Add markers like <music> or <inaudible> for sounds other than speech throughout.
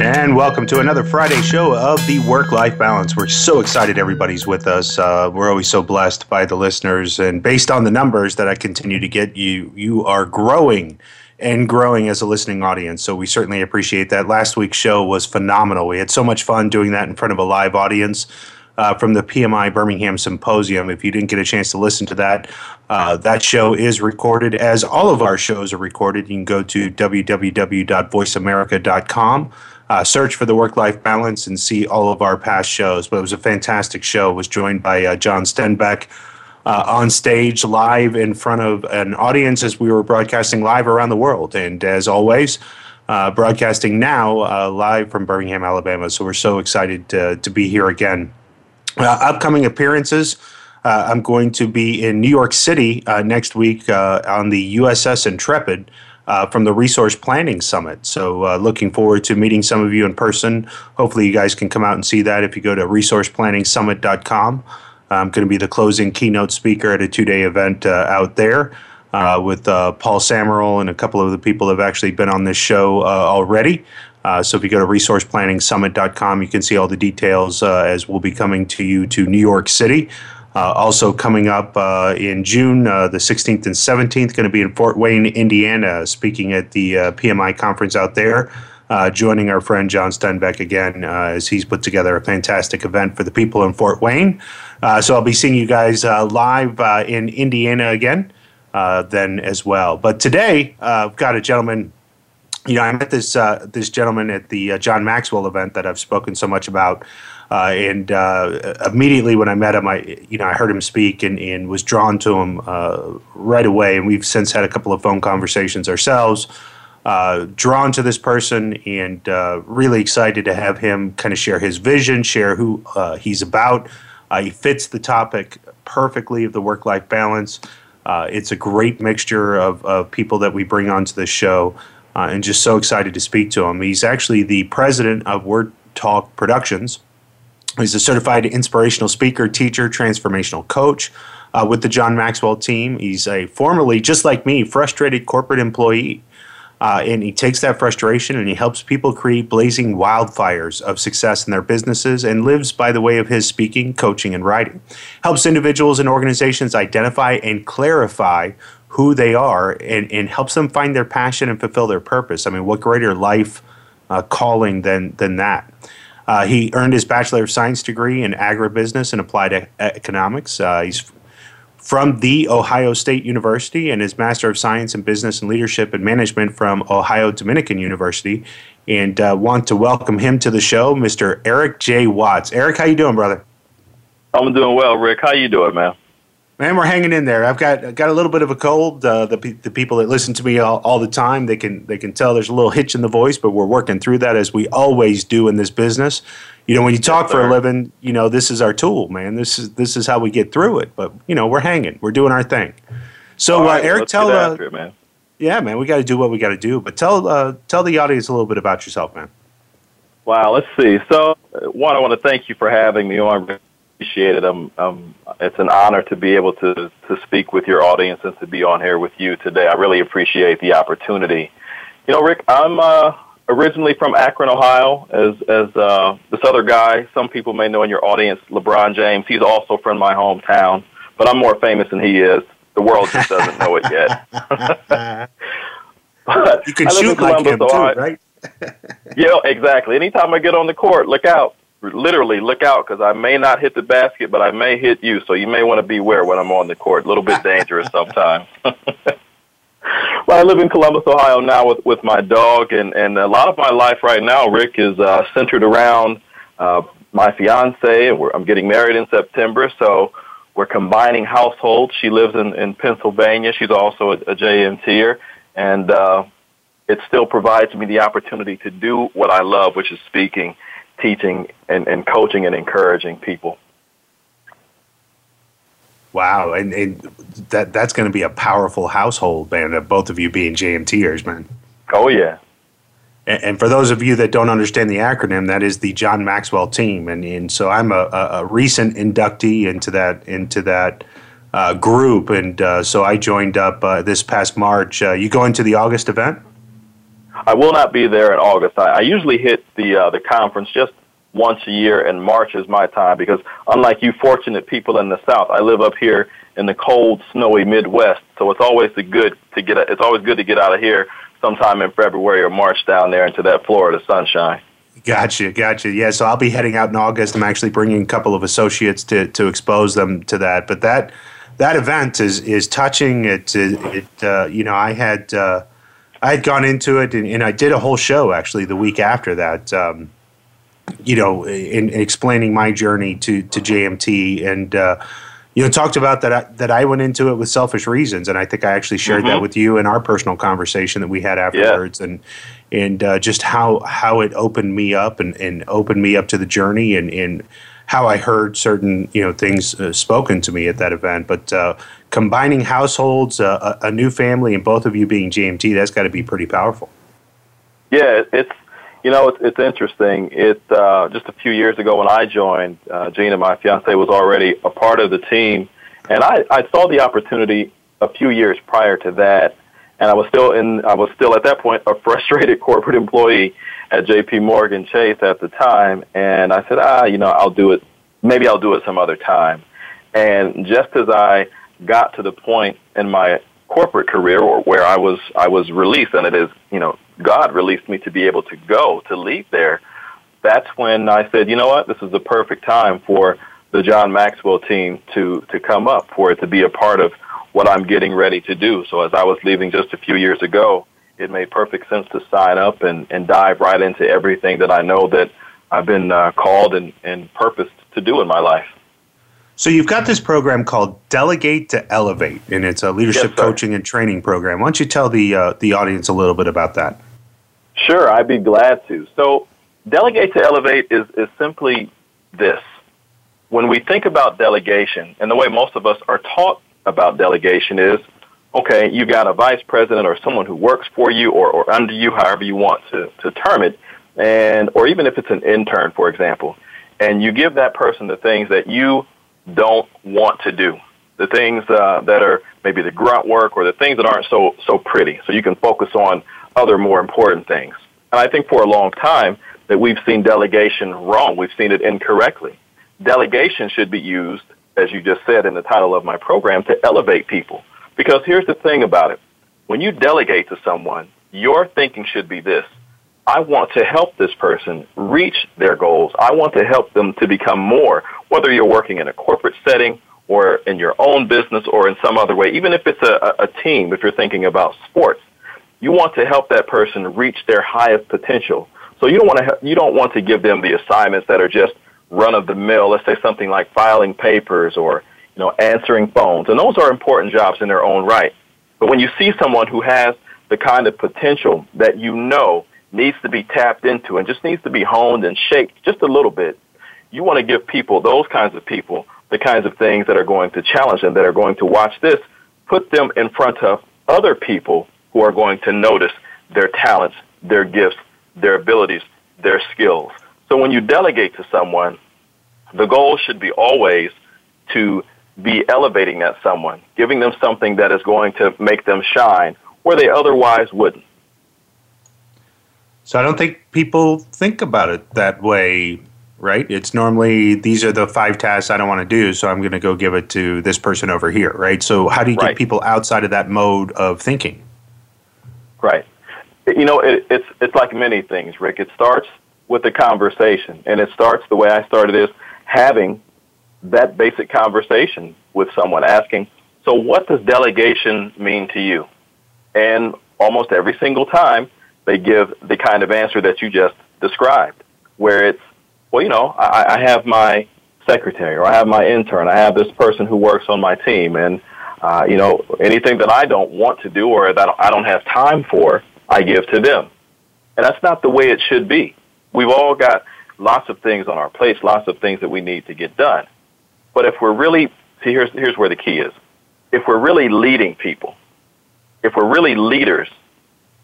And welcome to another Friday show of the Work Life Balance. We're so excited everybody's with us. Uh, we're always so blessed by the listeners, and based on the numbers that I continue to get, you you are growing and growing as a listening audience. So we certainly appreciate that. Last week's show was phenomenal. We had so much fun doing that in front of a live audience. Uh, from the PMI Birmingham Symposium. If you didn't get a chance to listen to that, uh, that show is recorded, as all of our shows are recorded. You can go to www.voiceamerica.com uh, search for the work life balance and see all of our past shows. But it was a fantastic show. was joined by uh, John Stenbeck. Uh, on stage live in front of an audience as we were broadcasting live around the world. And as always, uh, broadcasting now uh, live from Birmingham, Alabama. So we're so excited to, to be here again. Uh, upcoming appearances. I'm going to be in New York City next week on the USS Intrepid uh, from the Resource Planning Summit. So, uh, looking forward to meeting some of you in person. Hopefully, you guys can come out and see that if you go to resourceplanningsummit.com. I'm going to be the closing keynote speaker at a two day event uh, out there. Uh, with uh, Paul Samerl and a couple of the people that have actually been on this show uh, already. Uh, so if you go to resourceplanningsummit.com, you can see all the details uh, as we'll be coming to you to New York City. Uh, also coming up uh, in June, uh, the 16th and 17th, going to be in Fort Wayne, Indiana, speaking at the uh, PMI conference out there. Uh, joining our friend John Stenbeck again uh, as he's put together a fantastic event for the people in Fort Wayne. so I'll be seeing you guys live in Indiana again then as well. But today I've got a gentleman. You know, I met this this gentleman at the John Maxwell event that I've spoken so much about. Uh, and uh, immediately when I met him, I you know I heard him speak and, and was drawn to him uh, right away. And we've since had a couple of phone conversations ourselves. Uh, drawn to this person and uh, really excited to have him kind of share his vision, share who uh, he's about. he fits the topic perfectly of the work-life balance. it's a great mixture of, of people that we bring onto the show. and just so excited to speak to him. He's actually the president of Word Talk Productions, He's a certified inspirational speaker, teacher, transformational coach uh, with the John Maxwell team. He's a formerly, just like me, frustrated corporate employee. Uh, and he takes that frustration and he helps people create blazing wildfires of success in their businesses and lives by the way of his speaking, coaching, and writing. Helps individuals and organizations identify and clarify who they are and, and helps them find their passion and fulfill their purpose. I mean, what greater life uh, calling than, than that? Uh, he earned his Bachelor of Science degree in agribusiness and applied e- economics. Uh, he's from the Ohio State University and his Master of Science in Business and Leadership and Management from Ohio Dominican University. And uh, want to welcome him to the show, Mr. Eric J. Watts. Eric, how you doing, brother? I'm doing well, Rick. How you doing, man? Man, we're hanging in there. I've got got a little bit of a cold. Uh, the the people that listen to me all, all, the time, they can they can tell there's a little hitch in the voice, but we're working through that as we always do in this business. You know, when you talk for a living, you know this is our tool, man. This is this is how we get through it. But you know, we're hanging. We're doing our thing. So, uh, right, uh, Eric, tell uh, it, man. Yeah, man, we got to do what we got to do. But tell uh, tell the audience a little bit about yourself, man. Wow, let's see. So, one, I want to thank you for having me on appreciate it. Um, um, it's an honor to be able to, to speak with your audience and to be on here with you today. I really appreciate the opportunity. You know, Rick, I'm uh, originally from Akron, Ohio, as, as uh, this other guy, some people may know in your audience, LeBron James. He's also from my hometown, but I'm more famous than he is. The world just doesn't know it yet. <laughs> but you can shoot like him, too, right? <laughs> yeah, exactly. Anytime I get on the court, look out. Literally, look out because I may not hit the basket, but I may hit you. So you may want to beware when I'm on the court. A little bit dangerous <laughs> sometimes. <laughs> well, I live in Columbus, Ohio now with with my dog, and and a lot of my life right now, Rick, is uh, centered around uh, my fiance, and we're, I'm getting married in September. So we're combining households. She lives in in Pennsylvania. She's also a, a JMTer, and uh, it still provides me the opportunity to do what I love, which is speaking, teaching, and, and coaching and encouraging people. Wow, and, and that that's going to be a powerful household, man. Of both of you being JMTers, man. Oh yeah. And, and, for those of you that don't understand the acronym, that is the John Maxwell team, and and so I'm a, a recent inductee into that into that uh, group, and uh, so I joined up uh, this past March. Uh, you going to the August event? I will not be there in August. I, I usually hit the uh, the conference just once a year, and March is my time because unlike you fortunate people in the South, I live up here in the cold, snowy Midwest. So it's always the good to get. It's always good to get out of here sometime in February or March down there into that Florida sunshine. Gotcha, gotcha. Yeah, so I'll be heading out in August. I'm actually bringing a couple of associates to to expose them to that. But that that event is is touching. It it uh, you know I had. Uh, I had gone into it, and, and, I did a whole show actually the week after that. Um, you know, in, in, explaining my journey to to JMT, and uh, you know, talked about that I, that I went into it with selfish reasons, and I think I actually shared mm-hmm. that with you in our personal conversation that we had afterwards, yeah. and and uh, just how how it opened me up and, and opened me up to the journey, and and how I heard certain you know things uh, spoken to me at that event. But uh, combining households, uh, a, a, new family, and both of you being JMT, that's got to be pretty powerful. Yeah, it's you know it's, it's interesting. It uh, just a few years ago when I joined, uh, Gina, my fiance, was already a part of the team, and I, I saw the opportunity a few years prior to that, and I was still in I was still at that point a <laughs> frustrated corporate employee at J.P. Morgan Chase at the time, and I said, ah, you know, I'll do it. Maybe I'll do it some other time. And just as I got to the point in my corporate career or where I was I was released, and it is you know God released me to be able to go to leave there. That's when I said, you know what, this is the perfect time for the John Maxwell team to to come up for it to be a part of what I'm getting ready to do. So as I was leaving just a few years ago, it made perfect sense to sign up and, and dive right into everything that I know that I've been uh, called and, and purposed to do in my life. So you've got this program called Delegate to Elevate, and it's a leadership yes, coaching and training program. Why don't you tell the uh, the audience a little bit about that? Sure, I'd be glad to. So, Delegate to Elevate is is simply this: when we think about delegation, and the way most of us are taught about delegation is okay, you've got a vice president or someone who works for you or, or under you, however you want to, to term it, and or even if it's an intern, for example, and you give that person the things that you don't want to do, the things uh, that are maybe the grunt work or the things that aren't so so pretty, so you can focus on other more important things. And I think for a long time that we've seen delegation wrong. We've seen it incorrectly. Delegation should be used, as you just said in the title of my program, to elevate people because here's the thing about it. When you delegate to someone, your thinking should be this. I want to help this person reach their goals. I want to help them to become more, whether you're working in a corporate setting or in your own business or in some other way, even if it's a, a team, if you're thinking about sports, you want to help that person reach their highest potential. So you don't want to, you don't want to give them the assignments that are just run of the mill. Let's say something like filing papers or you know, answering phones. And those are important jobs in their own right. But when you see someone who has the kind of potential that you know needs to be tapped into and just needs to be honed and shaped just a little bit, you want to give people, those kinds of people, the kinds of things that are going to challenge them, that are going to watch this, put them in front of other people who are going to notice their talents, their gifts, their abilities, their skills. So when you delegate to someone, the goal should be always to be elevating that someone, giving them something that is going to make them shine where they otherwise wouldn't. So I don't think people think about it that way, right? It's normally these are the five tasks I don't want to do, so I'm going to go give it to this person over here, right? So how do you right. get people outside of that mode of thinking? Right. you know, it, it's it's like many things, Rick. It starts with a conversation, and it starts the way I started is having that basic conversation with someone, asking, "So, what does delegation mean to you?" And almost every single time, they give the kind of answer that you just described, where it's, "Well, you know, I, I have my secretary, or I have my intern, I have this person who works on my team, and uh, you know, anything that I don't want to do or that I don't have time for, I give to them. And that's not the way it should be. We've all got lots of things on our plates, lots of things that we need to get done. But if we're really, see, here's, here's where the key is. If we're really leading people, if we're really leaders,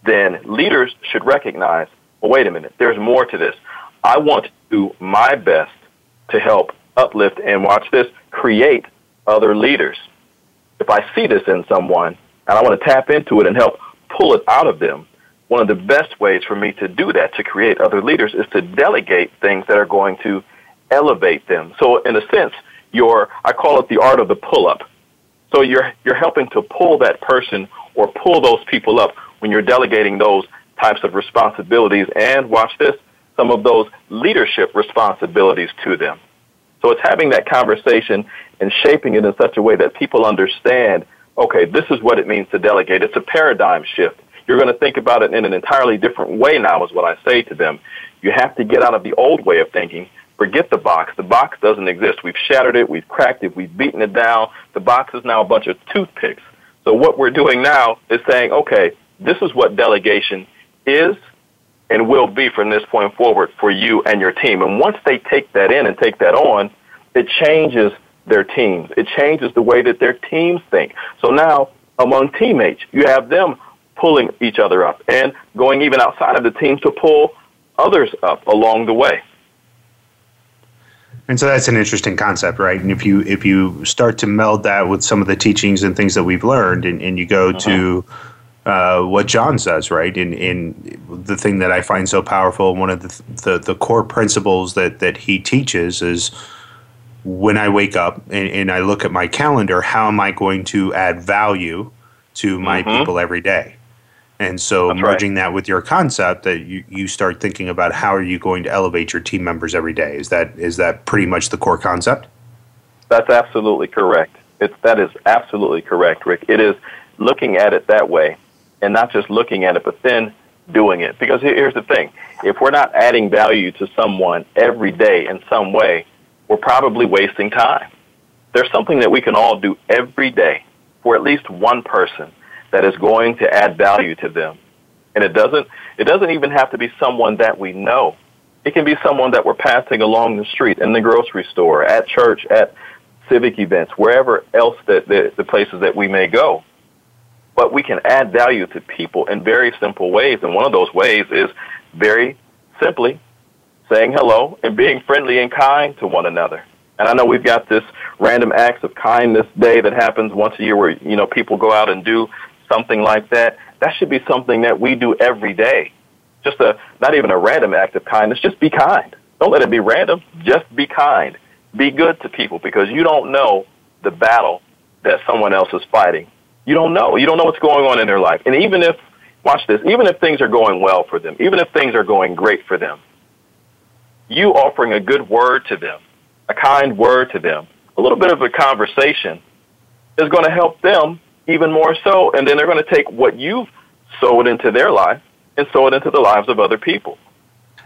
then leaders should recognize, well, wait a minute, there's more to this. I want to do my best to help uplift and watch this, create other leaders. If I see this in someone and I want to tap into it and help pull it out of them, one of the best ways for me to do that, to create other leaders, is to delegate things that are going to elevate them. So in a sense, you're, I call it the art of the pull-up. So you're, you're helping to pull that person or pull those people up when you're delegating those types of responsibilities and watch this, some of those leadership responsibilities to them. So it's having that conversation and shaping it in such a way that people understand, okay, this is what it means to delegate. It's a paradigm shift. You're going to think about it in an entirely different way now is what I say to them. You have to get out of the old way of thinking. Forget the box. The box doesn't exist. We've shattered it. We've cracked it. We've beaten it down. The box is now a bunch of toothpicks. So what we're doing now is saying, okay, this is what delegation is and will be from this point forward for you and your team. And once they take that in and take that on, it changes their teams. It changes the way that their teams think. So now, among teammates, you have them pulling each other up and going even outside of the teams to pull others up along the way. And so that's an interesting concept, right? And if you if you start to meld that with some of the teachings and things that we've learned, and, and you go uh-huh. to uh, what John says, right? In in the thing that I find so powerful, one of the, the the core principles that that he teaches is when I wake up and, and, I look at my calendar, how am I going to add value to my mm-hmm. people every day? And so That's merging right. that with your concept that you, you start thinking about how are you going to elevate your team members every day. Is that is that pretty much the core concept? That's absolutely correct. It's that is absolutely correct, Rick. It is looking at it that way and not just looking at it, but then doing it. Because here's the thing. If we're not adding value to someone every day in some way, we're probably wasting time. There's something that we can all do every day for at least one person that is going to add value to them. And it doesn't, it doesn't even have to be someone that we know. It can be someone that we're passing along the street, in the grocery store, at church, at civic events, wherever else that the, the places that we may go. But we can add value to people in very simple ways. And one of those ways is very simply saying hello and being friendly and kind to one another. And I know we've got this random acts of kindness day that happens once a year where, you know, people go out and do something like that. That should be something that we do every day. Just a, not even a random act of kindness, just be kind. Don't let it be random. Just be kind. Be good to people because you don't know the battle that someone else is fighting. You don't know. You don't know what's going on in their life. And even if, watch this, even if things are going well for them, even if things are going great for them, you offering a good word to them, a kind word to them, a little bit of a conversation is going to help them even more so. And then they're going to take what you've sowed into their life and sow it into the lives of other people.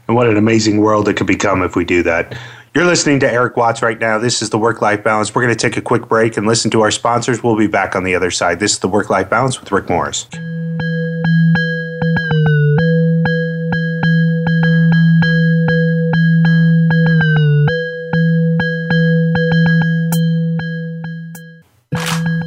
And what an amazing world it could become if we do that. You're listening to Eric Watts right now. This is the Work Life Balance. We're going to take a quick break and listen to our sponsors. We'll be back on the other side. This is the Work Life Balance with Rick Morris.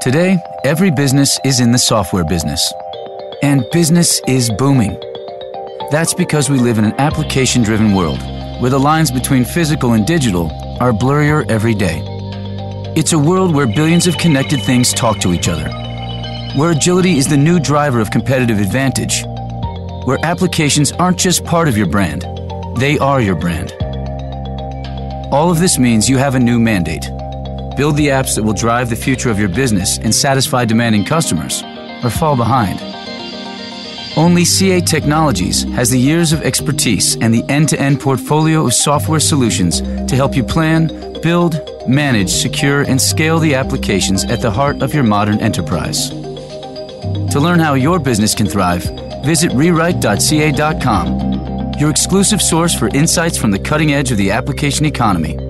Today, every business is in the software business. And business is booming. That's because we live in an application driven world where the lines between physical and digital are blurrier every day. It's a world where billions of connected things talk to each other, where agility is the new driver of competitive advantage, where applications aren't just part of your brand, they are your brand. All of this means you have a new mandate build the apps that will drive the future of your business and satisfy demanding customers, or fall behind. Only CA Technologies has the years of expertise and the end to end portfolio of software solutions to help you plan, build, manage, secure, and scale the applications at the heart of your modern enterprise. To learn how your business can thrive, visit rewrite.ca.com, your exclusive source for insights from the cutting edge of the application economy.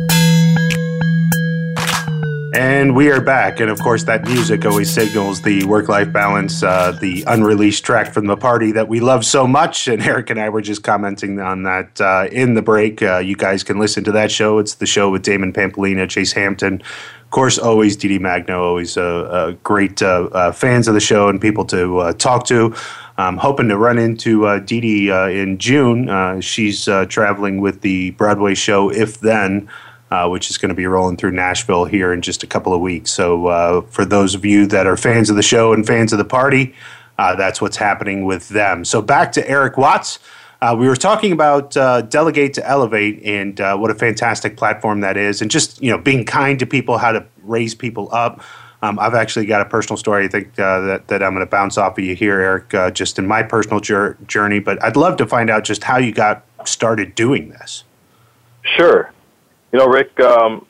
And we are back. And of course, that music always signals the work life balance, uh, the unreleased track from the party that we love so much. And <laughs> Eric and I were just commenting on that uh, in the break. Uh, you guys can listen to that show. It's the show with Damon Pampolina, Chase Hampton. Of course, always Dee Magno, always uh, uh, great uh, fans of the show and people to talk to. I'm hoping to run into uh, Dee in June. she's traveling with the Broadway show If Then uh, which is going to be rolling through Nashville here in just a couple of weeks. So, uh, for those of you that are fans of the show and fans of the party, uh, that's what's happening with them. So, back to Eric Watts. Uh, we were talking about uh, delegate to elevate and uh, what a fantastic platform that is, and just you know being kind to people, how to raise people up. Um, I've actually got a personal story I think that that I'm going to bounce off of you here, Eric, just in my personal jur- journey. But I'd love to find out just how you got started doing this. Sure. You know, Rick, um,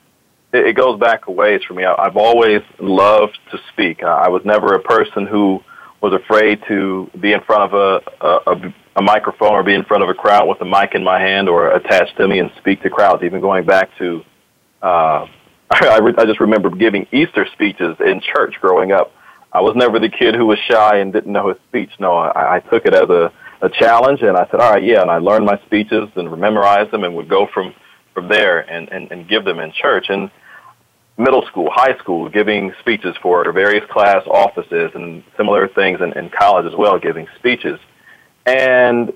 it, it, goes back a ways for me. I, have always loved to speak. I, I, was never a person who was afraid to be in front of a, a, a, microphone or be in front of a crowd with a mic in my hand or attached to me and speak to crowds. Even going back to, uh, <laughs> I, re- I just remember giving Easter speeches in church growing up. I was never the kid who was shy and didn't know his speech. No, I, I took it as a, a challenge, and I said, all right, yeah, and I learned my speeches and memorized them and would go from from there and, and, and give them in church. And middle school, high school, giving speeches for various class offices and similar things, and in college as well, giving speeches. And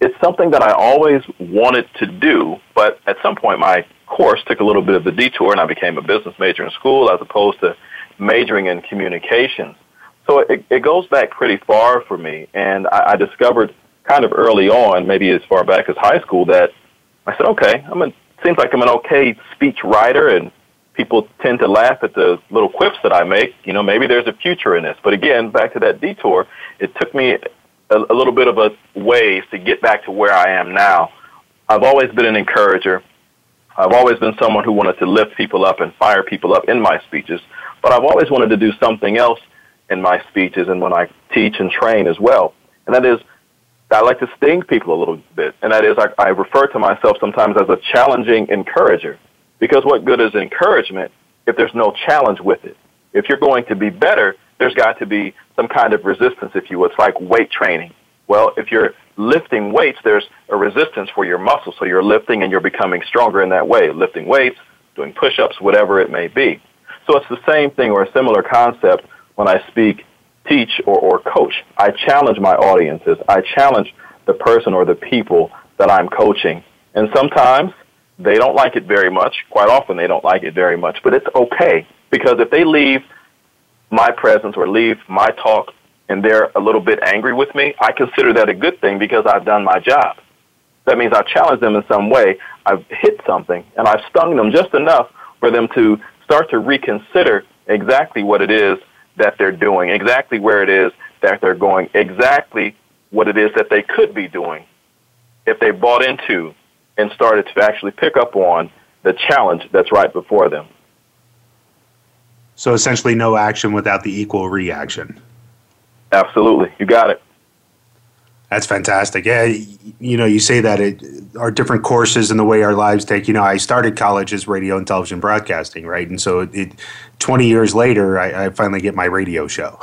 it's something that I always wanted to do, but at some point my course took a little bit of a detour and I became a business major in school as opposed to majoring in communications. So it, it goes back pretty far for me, and I, I discovered kind of early on, maybe as far back as high school, that I said, okay, I'm going to seems like I'm an okay speech writer, and people tend to laugh at the little quips that I make. You know, maybe there's a future in this. But again, back to that detour, it took me a, a little bit of a ways to get back to where I am now. I've always been an encourager. I've always been someone who wanted to lift people up and fire people up in my speeches, but I've always wanted to do something else in my speeches and when I teach and train as well. And that is I like to sting people a little bit, and that is I, I refer to myself sometimes as a challenging encourager. Because what good is encouragement if there's no challenge with it? If you're going to be better, there's got to be some kind of resistance, if you would. It's like weight training. Well, if you're lifting weights, there's a resistance for your muscles, so you're lifting and you're becoming stronger in that way. Lifting weights, doing push-ups, whatever it may be. So it's the same thing or a similar concept when I speak teach or, or coach, I challenge my audiences. I challenge the person or the people that I'm coaching. And sometimes they don't like it very much. Quite often they don't like it very much, but it's okay because if they leave my presence or leave my talk and they're a little bit angry with me, I consider that a good thing because I've done my job. That means I've challenged them in some way. I've hit something and I've stung them just enough for them to start to reconsider exactly what it is that they're doing, exactly where it is that they're going, exactly what it is that they could be doing if they bought into and started to actually pick up on the challenge that's right before them. So essentially, no action without the equal reaction. Absolutely, you got it. That's fantastic. Yeah, you know, you say that it, our different courses and the way our lives take. You know, I started college as radio and television broadcasting, right? And so, it, it 20 years later, I, I, finally get my radio show. <laughs>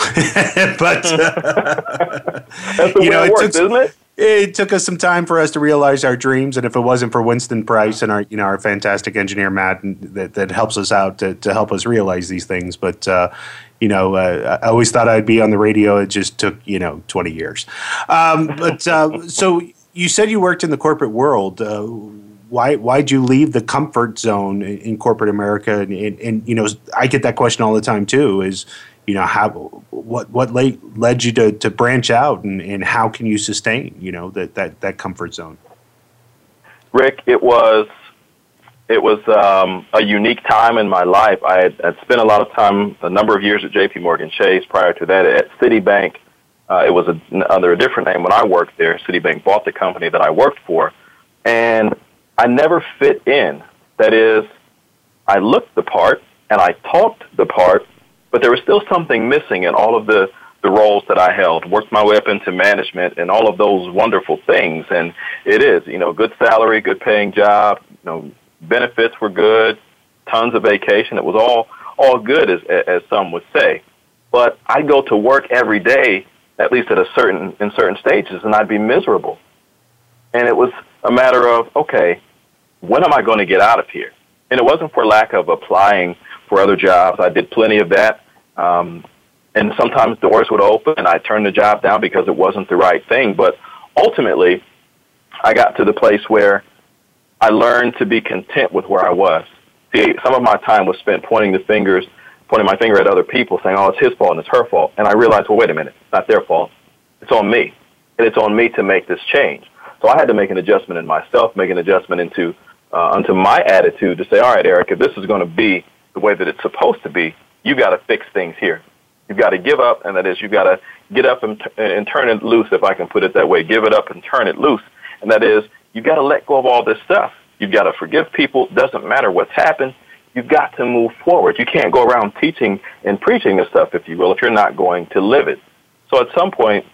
but <laughs> uh, you know, it, works, took, isn't it? it took us some time for us to realize our dreams and if it wasn't for winston price and our you know our fantastic engineer matt that, that helps us out to, to help us realize these things but uh, you know uh, i always thought i'd be on the radio. It just took you know 20 years. Um, but uh, so you said you worked in the corporate world. Uh, why why'd you leave the comfort zone in, corporate america? And, and, and, you know i get that question all the time too is you know how what what led, led you to, to branch out and, and how can you sustain you know that, that that comfort zone? Rick it was it was um, a unique time in my life. I had, spent a lot of time a number of years at jp morgan chase. Prior to that at citibank. Uh, it was a, under a different name when i worked there. Citibank bought the company that i worked for. And i never fit in. That is i looked the part and i talked the part but there was still something missing in all of the the roles that I held, worked my way up into management and all of those wonderful things. And it is, you know, good salary, good paying job, you know, benefits were good, tons of vacation. It was all all good as as some would say. But I'd go to work every day, at least at a certain in certain stages, and I'd be miserable. And it was a matter of, okay, when am I going to get out of here? And it wasn't for lack of applying for other jobs. I did plenty of that. Um, and sometimes doors would open and I turned the job down because it wasn't the right thing. But ultimately, I got to the place where I learned to be content with where I was. See, some of my time was spent pointing the fingers, pointing my finger at other people, saying, "Oh, it's his fault and it's her fault." And I realized, well, wait a minute, it's not their fault. It's on me, and it's on me to make this change. So I had to make an adjustment in myself, make an adjustment into uh, into my attitude to say, "All right, Eric, if this is going to be the way that it's supposed to be, you got to fix things here. You've got to give up, and that is, you've got to get up and, t- and turn it loose, if I can put it that way. Give it up and turn it loose. And that is, you've got to let go of all this stuff. You've got to forgive people. Doesn't matter what's happened. You've got to move forward. You can't go around teaching and preaching this stuff, if you will, if you're not going to live it. So at some point,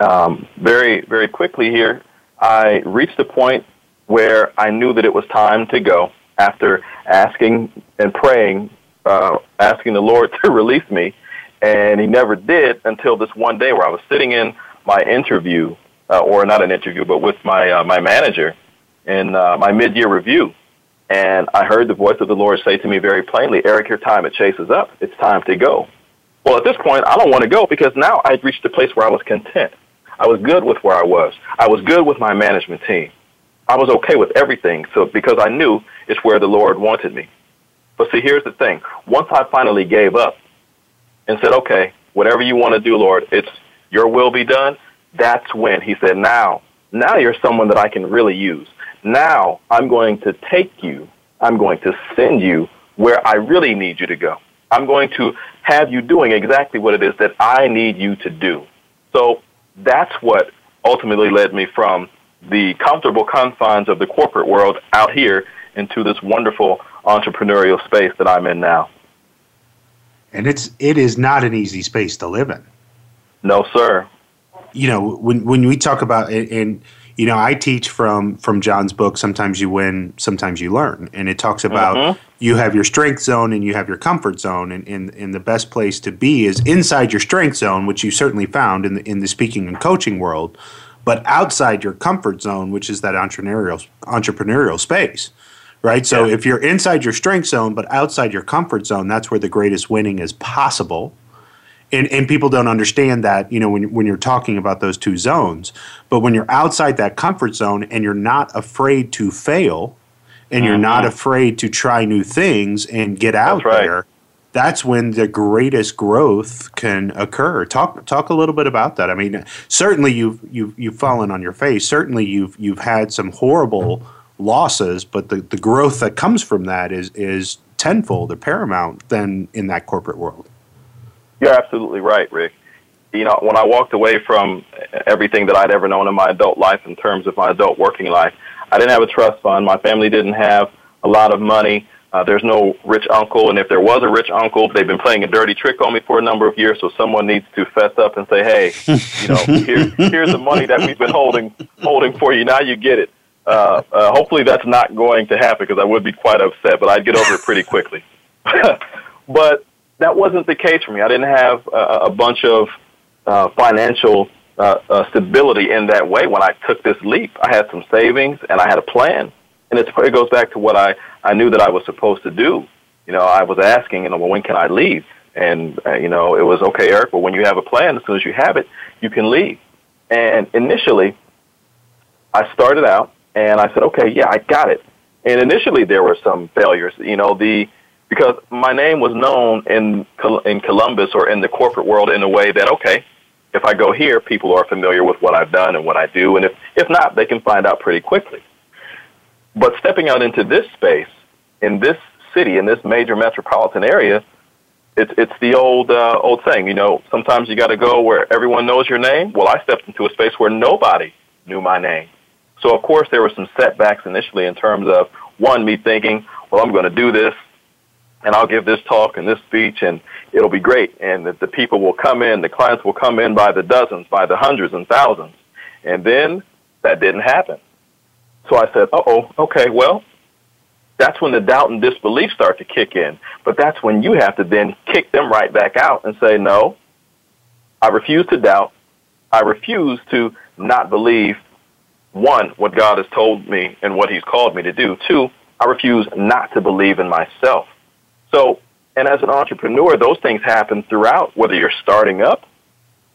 um, very, very quickly here, I reached a point where I knew that it was time to go after asking and praying, uh, asking the Lord <laughs> to release me. And he never did until this one day where I was sitting in my interview, uh, or not an interview, but with my, uh, my manager in uh, my mid-year review. And I heard the voice of the Lord say to me very plainly, Eric, your time at Chase is up. It's time to go. Well, at this point, I don't want to go because now I'd reached a place where I was content. I was good with where I was. I was good with my management team. I was okay with everything. So because I knew it's where the Lord wanted me. But see, here's the thing. Once I finally gave up and said, okay, whatever you want to do, Lord, it's your will be done. That's when he said, now, now you're someone that I can really use. Now I'm going to take you. I'm going to send you where I really need you to go. I'm going to have you doing exactly what it is that I need you to do. So that's what ultimately led me from the comfortable confines of the corporate world out here into this wonderful entrepreneurial space that I'm in now. And it's it is not an easy space to live in. No, sir. You know, when when we talk about it, and you know, I teach from from John's book. Sometimes you win, sometimes you learn, and it talks about mm-hmm. you have your strength zone and you have your comfort zone, and, and and the best place to be is inside your strength zone, which you certainly found in the in the speaking and coaching world but outside your comfort zone, which is that entrepreneurial entrepreneurial space, right? So yeah. if you're inside your strength zone but outside your comfort zone, that's where the greatest winning is possible. And, and people don't understand that you know when, when you're talking about those two zones. But when you're outside that comfort zone and you're not afraid to fail and you're not Mm-hmm. afraid to try new things and get out That's right. there that's when the greatest growth can occur. Talk talk a little bit about that. I mean certainly you've you've, you've fallen on your face. Certainly you've you've had some horrible losses but the, the growth that comes from that is is tenfold or paramount than in that corporate world You're absolutely right, Rick. You know, when I walked away from everything that I'd ever known in my adult life in terms of my adult working life, I didn't have a trust fund. My family didn't have a lot of money. Uh, there's no rich uncle, and if there was a rich uncle, they've been playing a dirty trick on me for a number of years. So someone needs to fess up and say, "Hey, you know, <laughs> here, here's the money that we've been holding holding for you. Now you get it." Uh, uh, hopefully, that's not going to happen because I would be quite upset, but I'd get over it pretty quickly. <laughs> but that wasn't the case for me. I didn't have uh, a bunch of uh, financial uh, uh, stability in that way when I took this leap. I had some savings and I had a plan, and it goes back to what I I knew that I was supposed to do. You know, I was asking, you know, well, when can I leave? And uh, you know, it was okay, Eric. Well, when you have a plan, as soon as you have it, you can leave. And initially, I started out and I said, okay, yeah, I got it. And initially, there were some failures. You know, the because my name was known in in Columbus or in the corporate world in a way that okay, if I go here, people are familiar with what I've done and what I do, and if if not, they can find out pretty quickly. But stepping out into this space, in this city, in this major metropolitan area, it's it's the old uh, old saying. You know, sometimes you got to go where everyone knows your name. Well, I stepped into a space where nobody knew my name. So of course there were some setbacks initially in terms of one me thinking, well, I'm going to do this, and I'll give this talk and this speech, and it'll be great, and the, the people will come in, the clients will come in by the dozens, by the hundreds and thousands, and then that didn't happen. So I said, uh oh, okay, well, that's when the doubt and disbelief start to kick in. But that's when you have to then kick them right back out and say, no, I refuse to doubt. I refuse to not believe, one, what God has told me and what He's called me to do. Two, I refuse not to believe in myself. So, and as an entrepreneur, those things happen throughout, whether you're starting up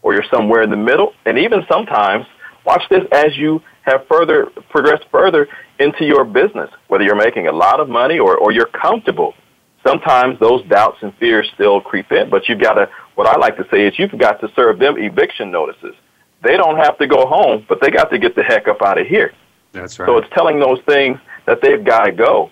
or you're somewhere in the middle. And even sometimes, watch this as you have further progressed further into your business, whether you're making a lot of money or, or you're comfortable. Sometimes those doubts and fears still creep in, but you've got to, what I like to say is you've got to serve them eviction notices. They don't have to go home, but they got to get the heck up out of here. That's right. So it's telling those things that they've got to go.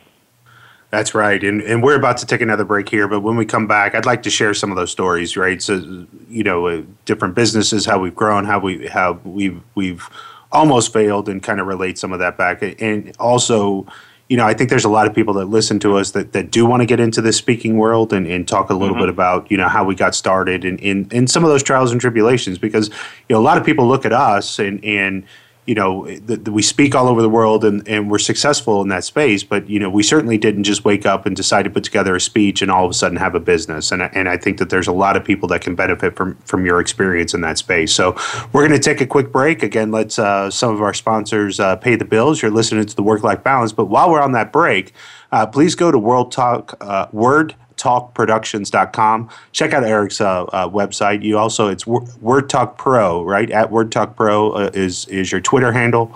That's right. And and we're about to take another break here, but when we come back, I'd like to share some of those stories, right? So you know, uh, different businesses, how we've grown, how we how we've we've almost failed and kind of relate some of that back. And also, you know, I think there's a lot of people that listen to us that, that do want to get into the speaking world and, and talk a little bit about, you know, how we got started and in, in some of those trials and tribulations because, you know, a lot of people look at us and, and you know, the, the, we speak all over the world and, and we're successful in that space, but, you know, we certainly didn't just wake up and decide to put together a speech and all of a sudden have a business. And, and I think that there's a lot of people that can benefit from, from your experience in that space. So we're going to take a quick break. Again, let's uh, some of our sponsors uh, pay the bills. You're listening to the Work Life Balance. But while we're on that break, uh, please go to World Talk, uh, Word talkproductions.com check out eric's uh, uh, website. You also it's Wor- word talk pro right? At word talk pro uh, is is your twitter handle.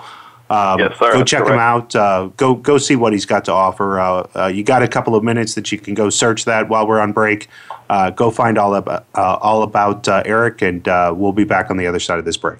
Um, Yes, sir, go check him out. Uh, go go see what he's got to offer. Uh, uh, you got a couple of minutes that you can go search that while we're on break. Uh, go find all about uh, all about uh, eric and uh, we'll be back on the other side of this break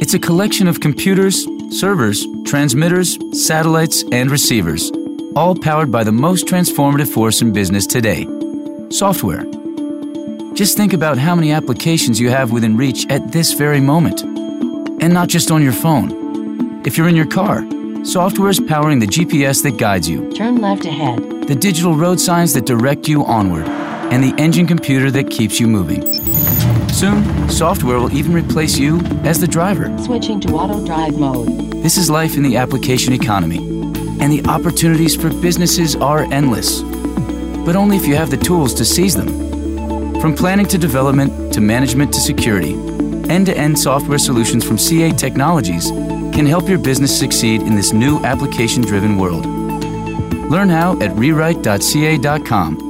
It's a collection of computers, servers, transmitters, satellites, and receivers, all powered by the most transformative force in business today software. Just think about how many applications you have within reach at this very moment. And not just on your phone. If you're in your car, software is powering the GPS that guides you, Turn left ahead. the digital road signs that direct you onward, and the engine computer that keeps you moving. Soon, software will even replace you as the driver. Switching to auto drive mode. This is life in the application economy, and the opportunities for businesses are endless. But only if you have the tools to seize them. From planning to development to management to security, end to end software solutions from CA Technologies can help your business succeed in this new application driven world. Learn how at rewrite.ca.com.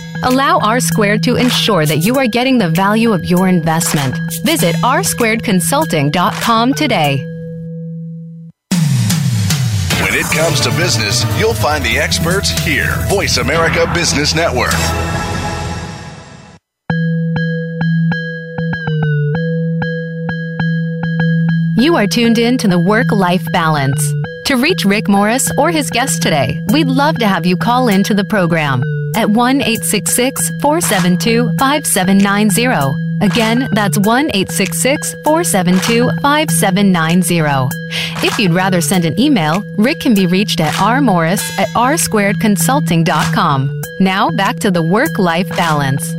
Allow R Squared to ensure that you are getting the value of your investment. Visit rsquaredconsulting.com today. When it comes to business, you'll find the experts here. Voice America Business Network. You are tuned in to the Work Life Balance. To reach Rick Morris or his guest today, we'd love to have you call in to the program at 1 866 472 5790. Again, that's 1 866 472 5790. If you'd rather send an email, Rick can be reached at rmorris at rsquaredconsulting.com. Now back to the Work Life Balance.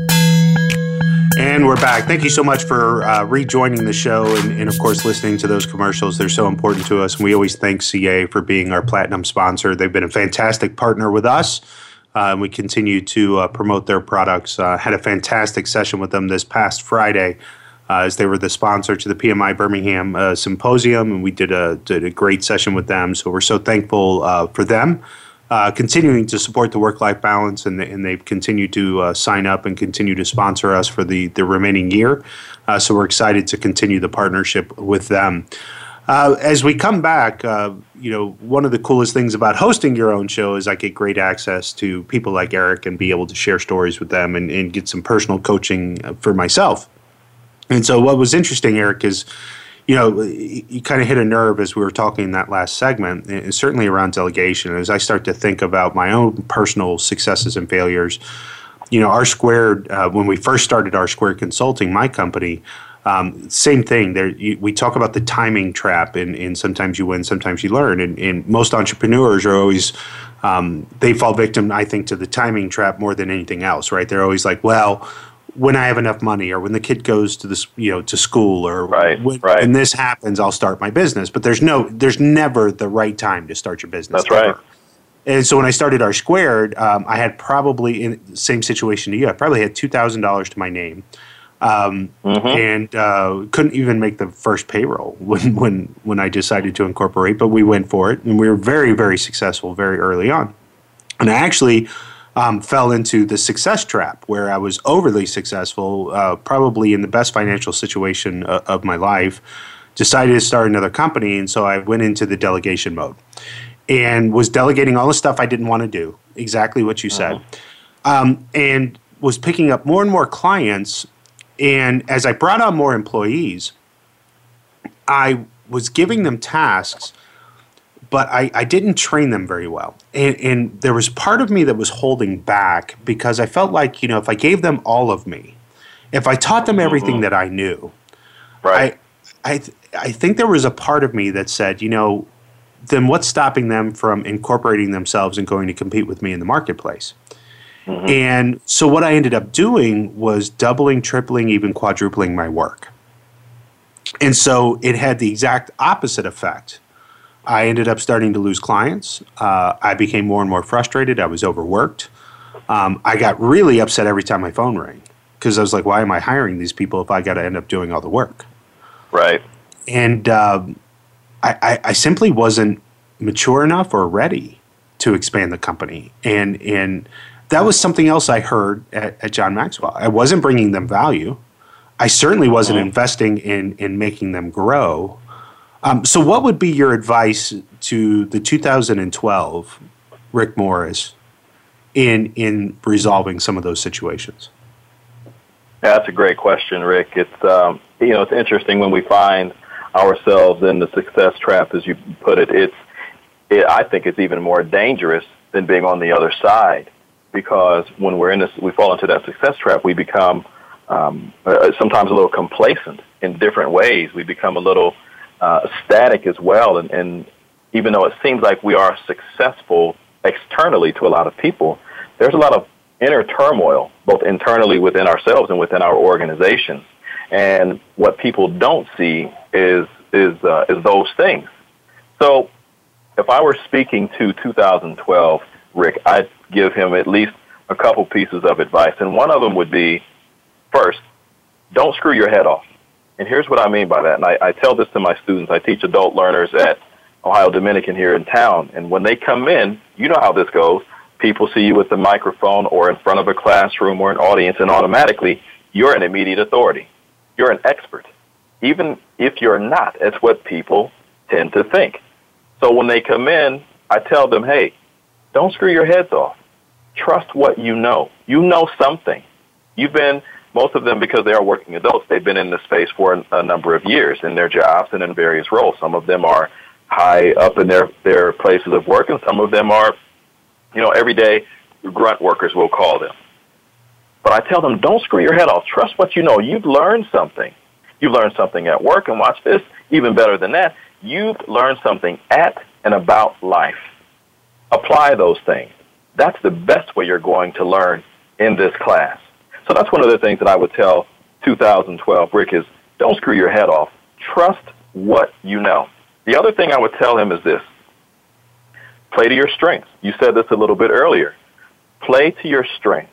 And we're back. Thank you so much for uh, rejoining the show and, and, of course, listening to those commercials. They're so important to us. And we always thank CA for being our platinum sponsor. They've been a fantastic partner with us. Uh, and we continue to uh, promote their products. Uh, had a fantastic session with them this past Friday uh, as they were the sponsor to the PMI Birmingham uh, Symposium. And we did a, did a great session with them. So we're so thankful uh, for them. continuing to support the work-life balance, and, and they've continued to sign up and continue to sponsor us for the, the remaining year. so we're excited to continue the partnership with them. Uh, as we come back, uh, you know, one of the coolest things about hosting your own show is I get great access to people like Eric and be able to share stories with them and, and get some personal coaching for myself. And so, what was interesting, Eric, is you know, you kind of hit a nerve as we were talking in that last segment, and certainly around delegation. As I start to think about my own personal successes and failures, you know, R Squared, uh, when we first started R Squared Consulting, my company, um, same thing. There, you, we talk about the timing trap, and, and sometimes you win, sometimes you learn. And, and most entrepreneurs are always um, they fall victim, I think, to the timing trap more than anything else. Right? They're always like, well. When I have enough money, or when the kid goes to this, you know, to school, or right, when, right. when this happens, I'll start my business. But there's no, there's never the right time to start your business. That's ever. right. And so when I started R Squared, um, I had probably in the same situation to you. I probably had two thousand dollars to my name, um, mm-hmm. and uh, couldn't even make the first payroll <laughs> when when when I decided to incorporate. But we went for it, and we were very very successful very early on. And I actually um, fell into the success trap where I was overly successful, uh, probably in the best financial situation uh, of my life. Decided to start another company, and so I went into the delegation mode and was delegating all the stuff I didn't want to do. Exactly what you said, um, and was picking up more and more clients and as I brought on more employees, I was giving them tasks, but I, I didn't train them very well. And, and there was part of me that was holding back because I felt like, you know, if I gave them all of me, if I taught them everything mm-hmm. that I knew, Right. I, I, th- I think there was a part of me that said, you know, then what's stopping them from incorporating themselves and going to compete with me in the marketplace? And so what I ended up doing was doubling, tripling, even quadrupling my work. And so it had the exact opposite effect. I ended up starting to lose clients. Uh, I became more and more frustrated. I was overworked. Um, I got really upset every time my phone rang because I was like, why am I hiring these people if I got to end up doing all the work? Right. And um, I, I, I simply wasn't mature enough or ready to expand the company. And, and that was something else I heard at, at John Maxwell. I wasn't bringing them value. I certainly wasn't mm-hmm. investing in in making them grow. Um, so, what would be your advice to the 2012 Rick Morris in in resolving some of those situations? Yeah, that's a great question, Rick. It's um, you know it's interesting when we find ourselves in the success trap, as you put it. It's it, I think it's even more dangerous than being on the other side because when we're in this, we fall into that success trap. We become um, uh, sometimes a little complacent in different ways. We become a little uh, static as well, and, and even though it seems like we are successful externally to a lot of people, there's a lot of inner turmoil, both internally within ourselves and within our organizations. And what people don't see is is uh, is those things. So, if I were speaking to 2012 Rick, I'd give him at least a couple pieces of advice, and one of them would be, first, don't screw your head off. And here's what I mean by that. And I, I tell this to my students. I teach adult learners at Ohio Dominican here in town, and when they come in, you know how this goes. People see you with the microphone or in front of a classroom or an audience, and automatically you're an immediate authority. You're an expert. Even if you're not, that's what people tend to think. So when they come in, I tell them, hey, don't screw your heads off. Trust what you know. You know something. You've been, most of them, because they are working adults, they've been in this space for a, a number of years in their jobs and in various roles. Some of them are high up in their, their places of work, and some of them are, you know, everyday grunt workers, we'll call them. But I tell them, don't screw your head off. Trust what you know. You've learned something. You've learned something at work, and watch this, even better than that, you've learned something at and about life apply those things. That's the best way you're going to learn in this class. So that's one of the things that I would tell 2012 Rick is don't screw your head off. Trust what you know. The other thing I would tell him is this. Play to your strengths. You said this a little bit earlier. Play to your strengths.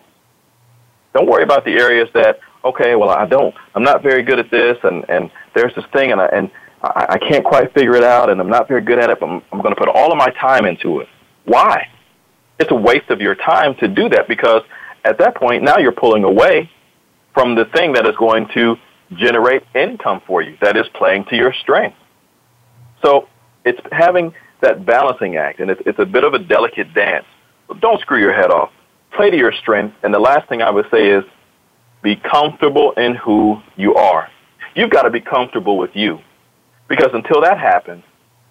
Don't worry about the areas that, okay, well, I don't, I'm not very good at this, and, and there's this thing, and I, and I, I can't quite figure it out, and I'm not very good at it, but I'm, I'm going to put all of my time into it. Why? It's a waste of your time to do that because at that point, now you're pulling away from the thing that is going to generate income for you, that is playing to your strength. So it's having that balancing act, and it's, it's a bit of a delicate dance. Don't screw your head off. Play to your strength. And the last thing I would say is be comfortable in who you are. You've got to be comfortable with you. Because until that happens,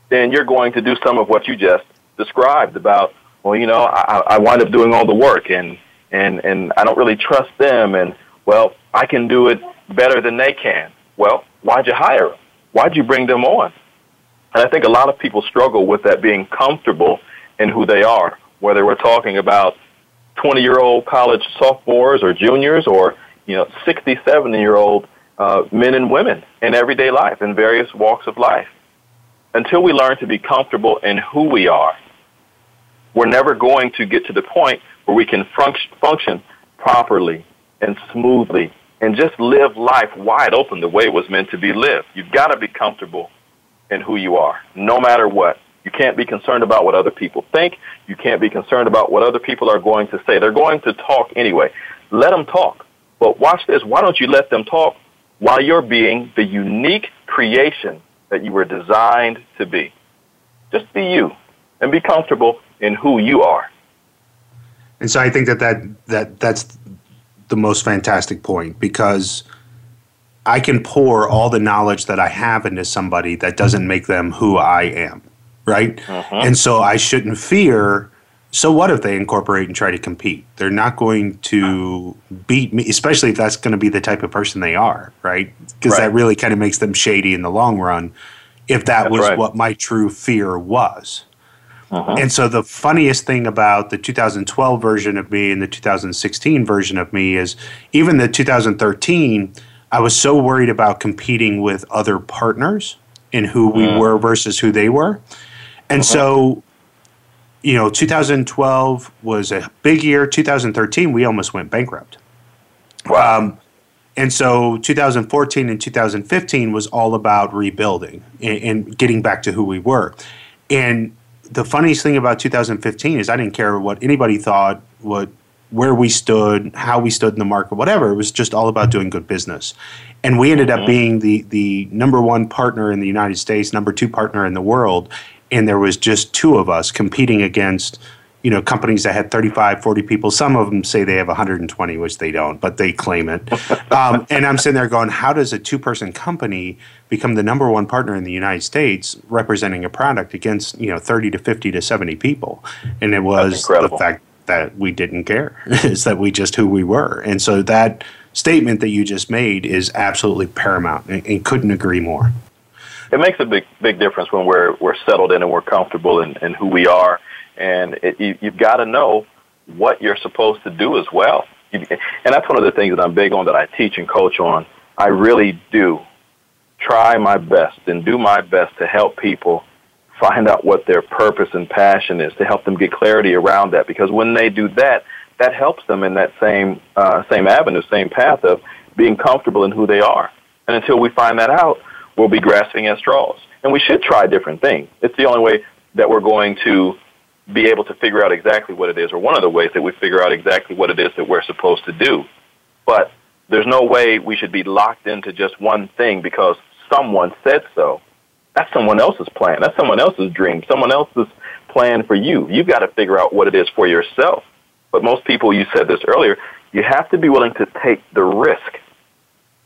then you're going to do some of what you just described about, well, you know, I, I wind up doing all the work and, and, and I don't really trust them and, well, I can do it better than they can. Well, why'd you hire them? Why'd you bring them on? And I think a lot of people struggle with that being comfortable in who they are, whether we're talking about 20 year old college sophomores or juniors or, you know, 60, 70 year old uh, men and women in everyday life, in various walks of life. Until we learn to be comfortable in who we are, we're never going to get to the point where we can function properly and smoothly and just live life wide open the way it was meant to be lived. You've got to be comfortable in who you are, no matter what. You can't be concerned about what other people think. You can't be concerned about what other people are going to say. They're going to talk anyway. Let them talk. But watch this. Why don't you let them talk while you're being the unique creation that you were designed to be? Just be you and be comfortable in who you are. And so I think that, that, that that's the most fantastic point because I can pour all the knowledge that I have into somebody that doesn't make them who I am, right? Uh-huh. And so I shouldn't fear. So what if they incorporate and try to compete? They're not going to beat me, especially if that's going to be the type of person they are, right? Because right. that really kind of makes them shady in the long run. If that that's was right. what my true fear was. Uh-huh. And so the funniest thing about the 2012 version of me and the 2016 version of me is even the 2013, I was so worried about competing with other partners in who we mm. were versus who they were. And uh-huh. so, you know, 2012 was a big year. 2013, we almost went bankrupt. Wow. Um, and so 2014 and 2015 was all about rebuilding and, and getting back to who we were. And the funniest thing about 2015 is I didn't care what anybody thought, what where we stood, how we stood in the market, whatever. It was just all about doing good business. And we ended up mm-hmm. being the the number one partner in the United States, number two partner in the world, and there was just two of us competing against you know companies that had 35 40 people some of them say they have 120 which they don't but they claim it. <laughs> Um, and i'm sitting there going how does a two person company become the number one partner in the united states representing a product against you know 30 to 50 to 70 people? And it was the fact that we didn't care <laughs> is that we just who we were. And so that statement that you just made is absolutely paramount and, and couldn't agree more. It makes a big big difference when we're we're settled in and we're comfortable in, in who we are and it, you, you've got to know what you're supposed to do as well. And that's one of the things that I'm big on that I teach and coach on. I really do try my best and do my best to help people find out what their purpose and passion is, to help them get clarity around that. Because when they do that, that helps them in that same uh, same avenue, same path of being comfortable in who they are. And until we find that out, we'll be grasping at straws. And we should try different things. It's the only way that we're going to be able to figure out exactly what it is, or one of the ways that we figure out exactly what it is that we're supposed to do. But there's no way we should be locked into just one thing because someone said so. That's someone else's plan. That's someone else's dream. Someone else's plan for you. You've got to figure out what it is for yourself. But most people, you said this earlier, you have to be willing to take the risk.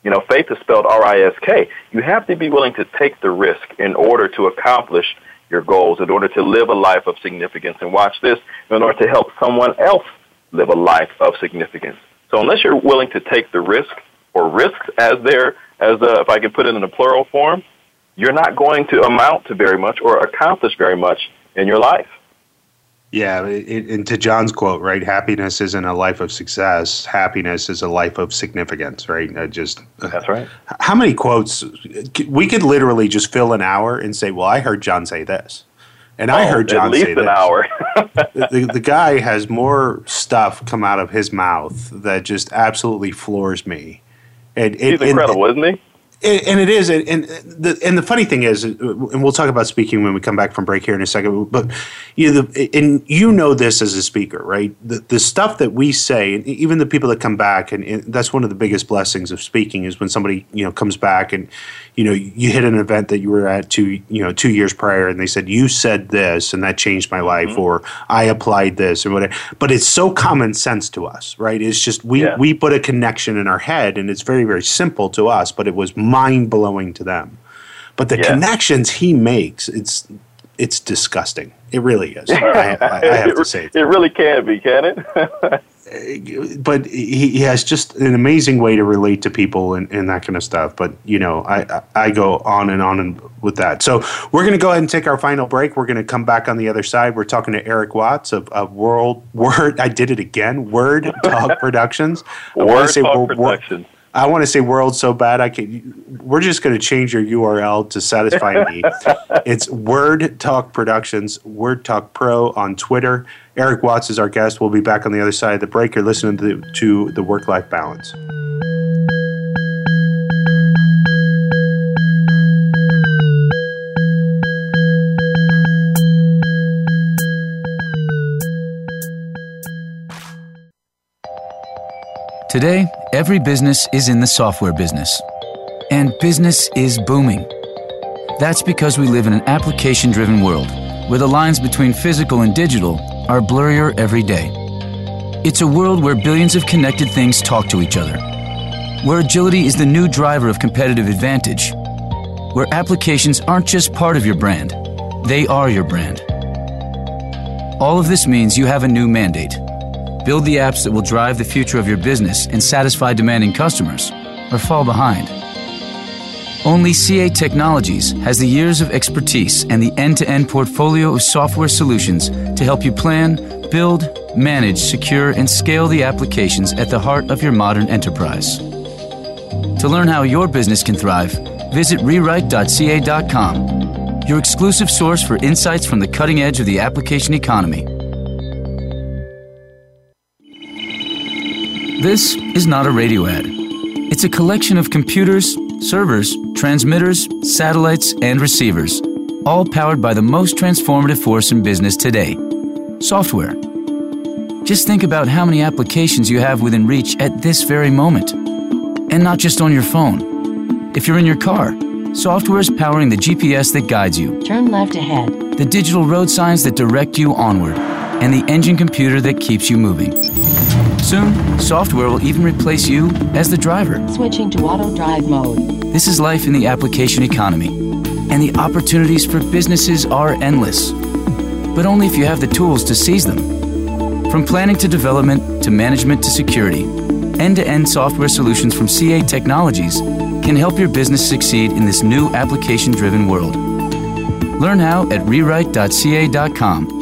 You know, faith is spelled R-I-S-K. You have to be willing to take the risk in order to accomplish your goals, in order to live a life of significance. And watch this, in order to help someone else live a life of significance. So unless you're willing to take the risk or risks as there, as a, if I can put it in a plural form, you're not going to amount to very much or accomplish very much in your life. Yeah, it, and to John's quote, right? Happiness isn't a life of success. Happiness is a life of significance, right? I just uh, that's right. How many quotes? We could literally just fill an hour and say, "Well, I heard John say this," and oh, I heard John at least say an this. hour. <laughs> the, the, <laughs> guy has more stuff come out of his mouth that just absolutely floors me. And, He's and, incredible, and, isn't he? And it is, and the and the funny thing is, and we'll talk about speaking when we come back from break here in a second. But you know, the, and you know this as a speaker, right? The the stuff that we say, and even the people that come back, and, and that's one of the biggest blessings of speaking is when somebody you know comes back and you know you hit an event that you were at two you know two years prior and they said you said this and that changed my life mm-hmm. or i applied this or whatever. But it's so common sense to us right? It's just we yeah. we put a connection in our head and it's very very simple to us but it was mind blowing to them. But the yeah. connections he makes it's it's disgusting. It really is. I, <laughs> I, I have to say it, it really can be can it <laughs> but he, he, has just an amazing way to relate to people and, and that kind of stuff. But you know, I I go on and on and with that. So we're going to go ahead and take our final break. We're going to come back on the other side. We're talking to Eric Watts of, of World Word. I did it again. Word Talk Productions. Word Talk Productions. I want to say world so bad I can. We're just going to change your URL to satisfy me. <laughs> it's Word Talk Productions, Word Talk Pro on Twitter. Eric Watts is our guest. We'll be back on the other side of the break. You're listening to the, to the Work Life Balance. Today, every business is in the software business. And business is booming. That's because we live in an application driven world where the lines between physical and digital are blurrier every day. It's a world where billions of connected things talk to each other, where agility is the new driver of competitive advantage, where applications aren't just part of your brand, they are your brand. All of this means you have a new mandate Build the apps that will drive the future of your business and satisfy demanding customers, or fall behind. Only CA Technologies has the years of expertise and the end to end portfolio of software solutions to help you plan, build, manage, secure, and scale the applications at the heart of your modern enterprise. To learn how your business can thrive, visit rewrite.ca.com, your exclusive source for insights from the cutting edge of the application economy. This is not a radio ad. It's a collection of computers, servers, transmitters, satellites, and receivers, all powered by the most transformative force in business today software. Just think about how many applications you have within reach at this very moment. And not just on your phone. If you're in your car, software is powering the GPS that guides you, Turn left ahead. the digital road signs that direct you onward, and the engine computer that keeps you moving. Soon, software will even replace you as the driver. Switching to auto drive mode. This is life in the application economy, and the opportunities for businesses are endless. But only if you have the tools to seize them. From planning to development to management to security, end to end software solutions from CA Technologies can help your business succeed in this new application driven world. Learn how at rewrite.ca.com.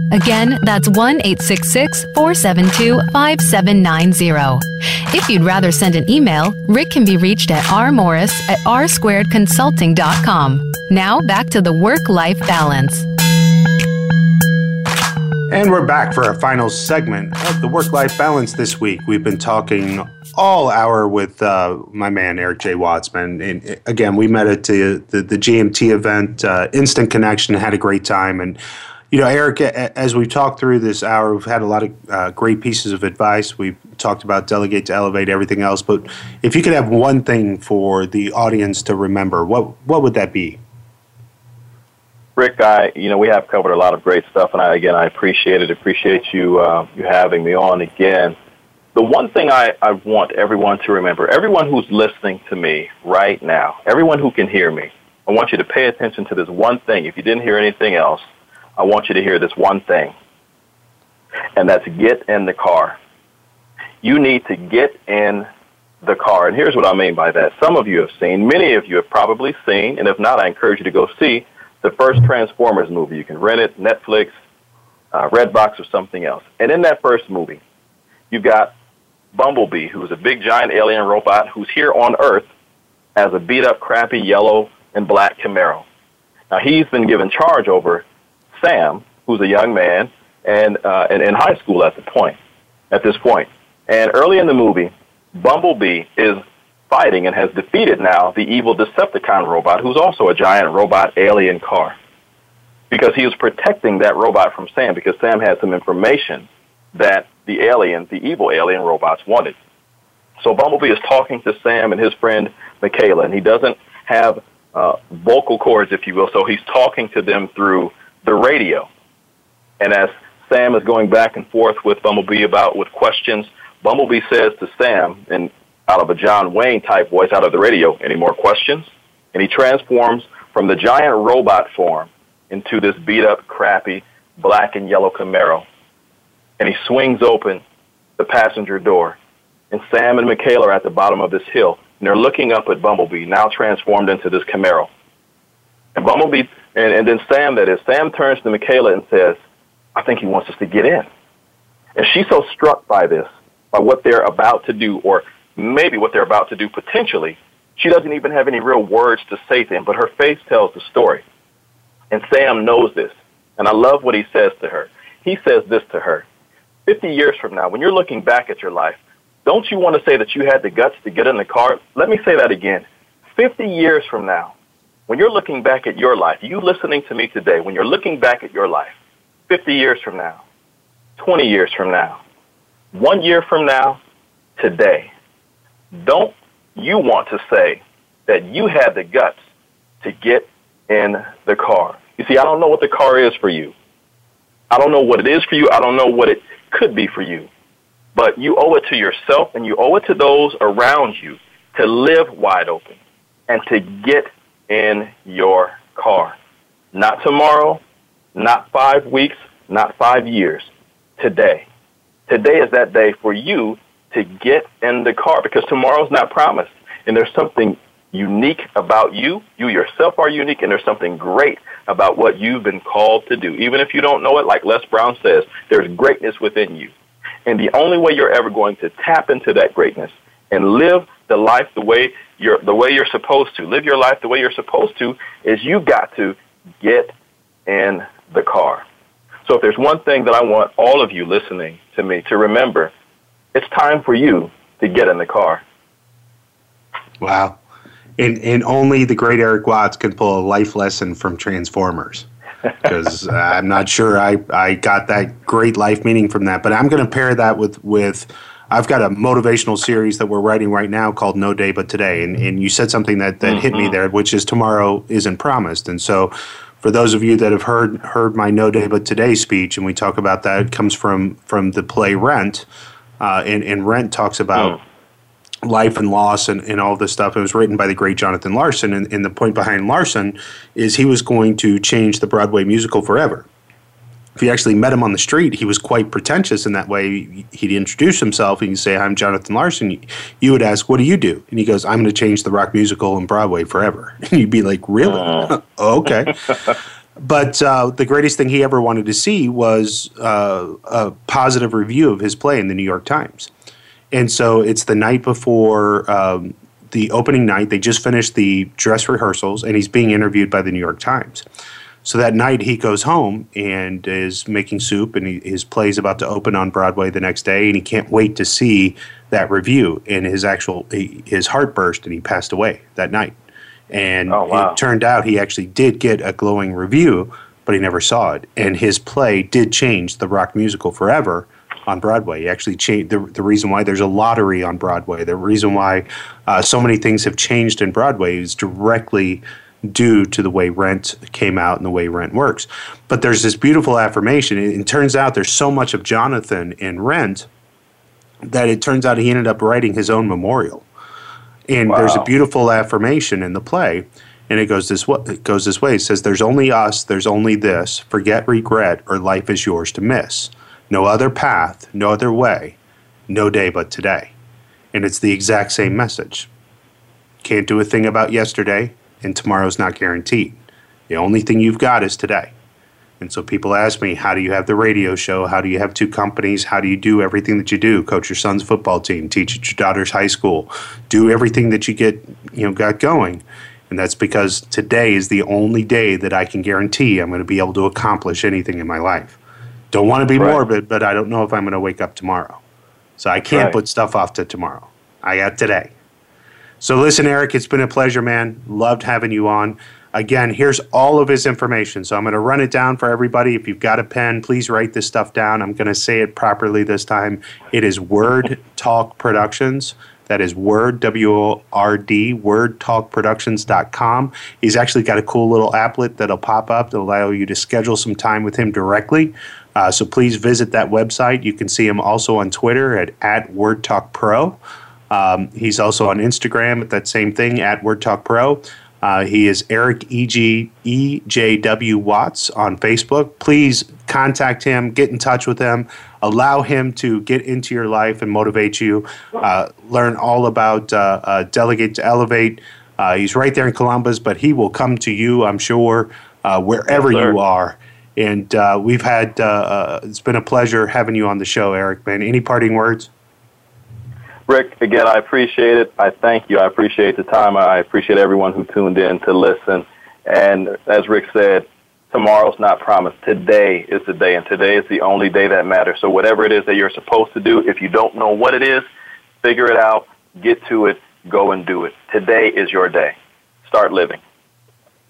Again, that's 1 866 472 5790. If you'd rather send an email, Rick can be reached at rmorris at rsquaredconsulting.com. Now back to the Work Life Balance. And we're back for our final segment of the work life balance this week. We've been talking all hour with uh, my man, Eric J. Wattsman. And uh, again, we met at the, the, the JMT event, uh, Instant Connection, had a great time. And, you know, Eric, as we've talked through this hour, we've had a lot of uh, great pieces of advice. We've talked about delegate to elevate, everything else. But if you could have one thing for the audience to remember, what, what would that be? Rick, I, you know, we have covered a lot of great stuff, and I, again, I appreciate it. Appreciate you, uh, you having me on again. The one thing I, I want everyone to remember, everyone who's listening to me right now, everyone who can hear me, I want you to pay attention to this one thing. If you didn't hear anything else, I want you to hear this one thing, and that's get in the car. You need to get in the car, and here's what I mean by that. Some of you have seen, many of you have probably seen, and if not, I encourage you to go see the first Transformers movie. You can rent it, Netflix, uh, Redbox, or something else. And in that first movie, you've got Bumblebee, who's a big giant alien robot who's here on Earth as a beat up, crappy yellow and black Camaro. Now he's been given charge over Sam, who's a young man and uh, in, in high school at the point, at this point. And early in the movie, Bumblebee is fighting and has defeated now the evil Decepticon robot, who's also a giant robot alien car. Because he was protecting that robot from Sam, because Sam had some information that the alien, the evil alien robots wanted. So Bumblebee is talking to Sam and his friend Mikaela, and he doesn't have uh, vocal cords, if you will, so he's talking to them through the radio. And as Sam is going back and forth with Bumblebee about with questions, Bumblebee says to Sam, and out of a John Wayne type voice out of the radio. Any more questions? And he transforms from the giant robot form into this beat up, crappy black and yellow Camaro. And he swings open the passenger door. And Sam and Mikaela are at the bottom of this hill. And they're looking up at Bumblebee, now transformed into this Camaro. And Bumblebee, and, and then Sam, that is, Sam turns to Mikaela and says, I think he wants us to get in. And she's so struck by this, by what they're about to do, or maybe what they're about to do potentially, she doesn't even have any real words to say to him, but her face tells the story. And Sam knows this. And I love what he says to her. He says this to her 50 years from now, when you're looking back at your life, don't you want to say that you had the guts to get in the car? Let me say that again. 50 years from now, when you're looking back at your life, you listening to me today, when you're looking back at your life, 50 years from now, 20 years from now, one year from now, today, don't you want to say that you had the guts to get in the car? You see, I don't know what the car is for you. I don't know what it is for you. I don't know what it could be for you. But you owe it to yourself and you owe it to those around you to live wide open and to get in your car. Not tomorrow, not five weeks, not five years. Today. Today is that day for you to get in the car because tomorrow's not promised. And there's something unique about you. You yourself are unique, and there's something great about what you've been called to do. Even if you don't know it, like Les Brown says, there's greatness within you. And the only way you're ever going to tap into that greatness and live the life the way you're the way you're supposed to. Live your life the way you're supposed to is you've got to get in the car. So if there's one thing that I want all of you listening to me to remember, it's time for you to get in the car. Wow. And, and only the great Eric Watts can pull a life lesson from Transformers. Because <laughs> I'm not sure I, I got that great life meaning from that. But I'm going to pair that with, with I've got a motivational series that we're writing right now called No Day But Today. And, and you said something that, that mm-hmm. hit me mm-hmm. there, which is tomorrow isn't promised. And so for those of you that have heard heard my No Day But Today speech, and we talk about that, it comes from from the play Rent. Uh, and, and Rent talks about mm life and loss and, and all this stuff. It was written by the great Jonathan Larson. And, and the point behind Larson is he was going to change the Broadway musical forever. If you actually met him on the street, he was quite pretentious in that way. He'd introduce himself and he'd say, I'm Jonathan Larson. You would ask, What do you do? And he goes, I'm going to change the rock musical in Broadway forever. <laughs> And you'd be like, Really? Uh. <laughs> okay. but uh, the greatest thing he ever wanted to see was uh, a positive review of his play in the New York Times. And so it's the night before um, the opening night. They just finished the dress rehearsals, and he's being interviewed by the New York Times. So that night he goes home and is making soup, and he, his play is about to open on Broadway the next day, and he can't wait to see that review. And his actual he, his heart burst, and he passed away that night. And oh, wow. it turned out he actually did get a glowing review, but he never saw it. And his play did change the rock musical forever on Broadway. Actually, changed the, the reason why there's a lottery on Broadway. The reason why uh, so many things have changed in Broadway is directly due to the way rent came out and the way rent works. But there's this beautiful affirmation. It, it turns out there's so much of Jonathan in rent that it turns out he ended up writing his own memorial. And wow. there's a beautiful affirmation in the play. And it goes this way. It goes this way. It says, "There's only us. There's only this. Forget regret, or life is yours to miss." No other path, no other way, no day but today. And it's the exact same message. Can't do a thing about yesterday, and tomorrow's not guaranteed. The only thing you've got is today. And so people ask me, how do you have the radio show? How do you have two companies? How do you do everything that you do? Coach your son's football team, teach at your daughter's high school, do everything that you get, you know, got going. And that's because today is the only day that I can guarantee I'm going to be able to accomplish anything in my life. Don't want to be right. morbid, but I don't know if I'm going to wake up tomorrow. So I can't right. put stuff off to tomorrow. I got today. So listen, Eric, it's been a pleasure, man. Loved having you on. Again, here's all of his information. So I'm going to run it down for everybody. If you've got a pen, please write this stuff down. I'm going to say it properly this time. It is Word Talk Productions. That is Word, W O R D, wordtalkproductions.com. He's actually got a cool little applet that'll pop up to allow you to schedule some time with him directly. Uh, so please visit that website. You can see him also on Twitter at, at WordTalkPro. Um, he's also on Instagram at that same thing, at WordTalkPro. Uh, he is Eric E.G. E.J.W. Watts on Facebook. Please contact him, get in touch with him, allow him to get into your life and motivate you. Uh, learn all about uh, uh Delegate to Elevate. Uh, he's right there in Columbus, but he will come to you, I'm sure, uh, wherever yes, you are. And uh, we've had, it's been a pleasure having you on the show, Eric, man. Any parting words? Rick, again, I appreciate it. I thank you. I appreciate the time. I appreciate everyone who tuned in to listen. And as Rick said, tomorrow's not promised. Today is the day, and today is the only day that matters. So whatever it is that you're supposed to do, if you don't know what it is, figure it out, get to it, go and do it. Today is your day. Start living.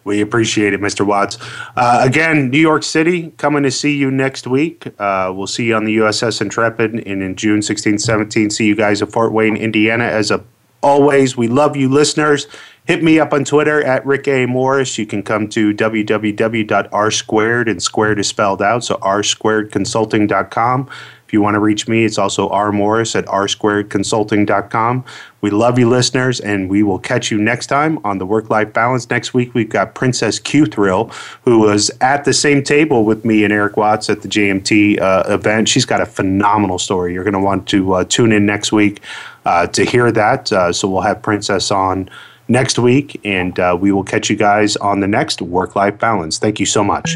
We appreciate it, Mr. Watts. Uh, again, New York City, coming to see you next week. Uh, we'll see you on the USS Intrepid, and in June 16, 17, see you guys at Fort Wayne, Indiana. As a, always, we love you, listeners. Hit me up on Twitter at Rick A. Morris. You can come to www.r squared, and squared is spelled out, so r squared consulting.com. You want to reach me, it's also R Morris at rsquaredconsulting.com. We love you, listeners, and we will catch you next time on the Work Life Balance. Next week, we've got Princess Q Thrill, who was at the same table with me and Eric Watts at the JMT uh, event. She's got a phenomenal story. You're going to want to uh, tune in next week uh, to hear that. Uh, so we'll have Princess on next week, and uh, we will catch you guys on the next Work Life Balance. Thank you so much.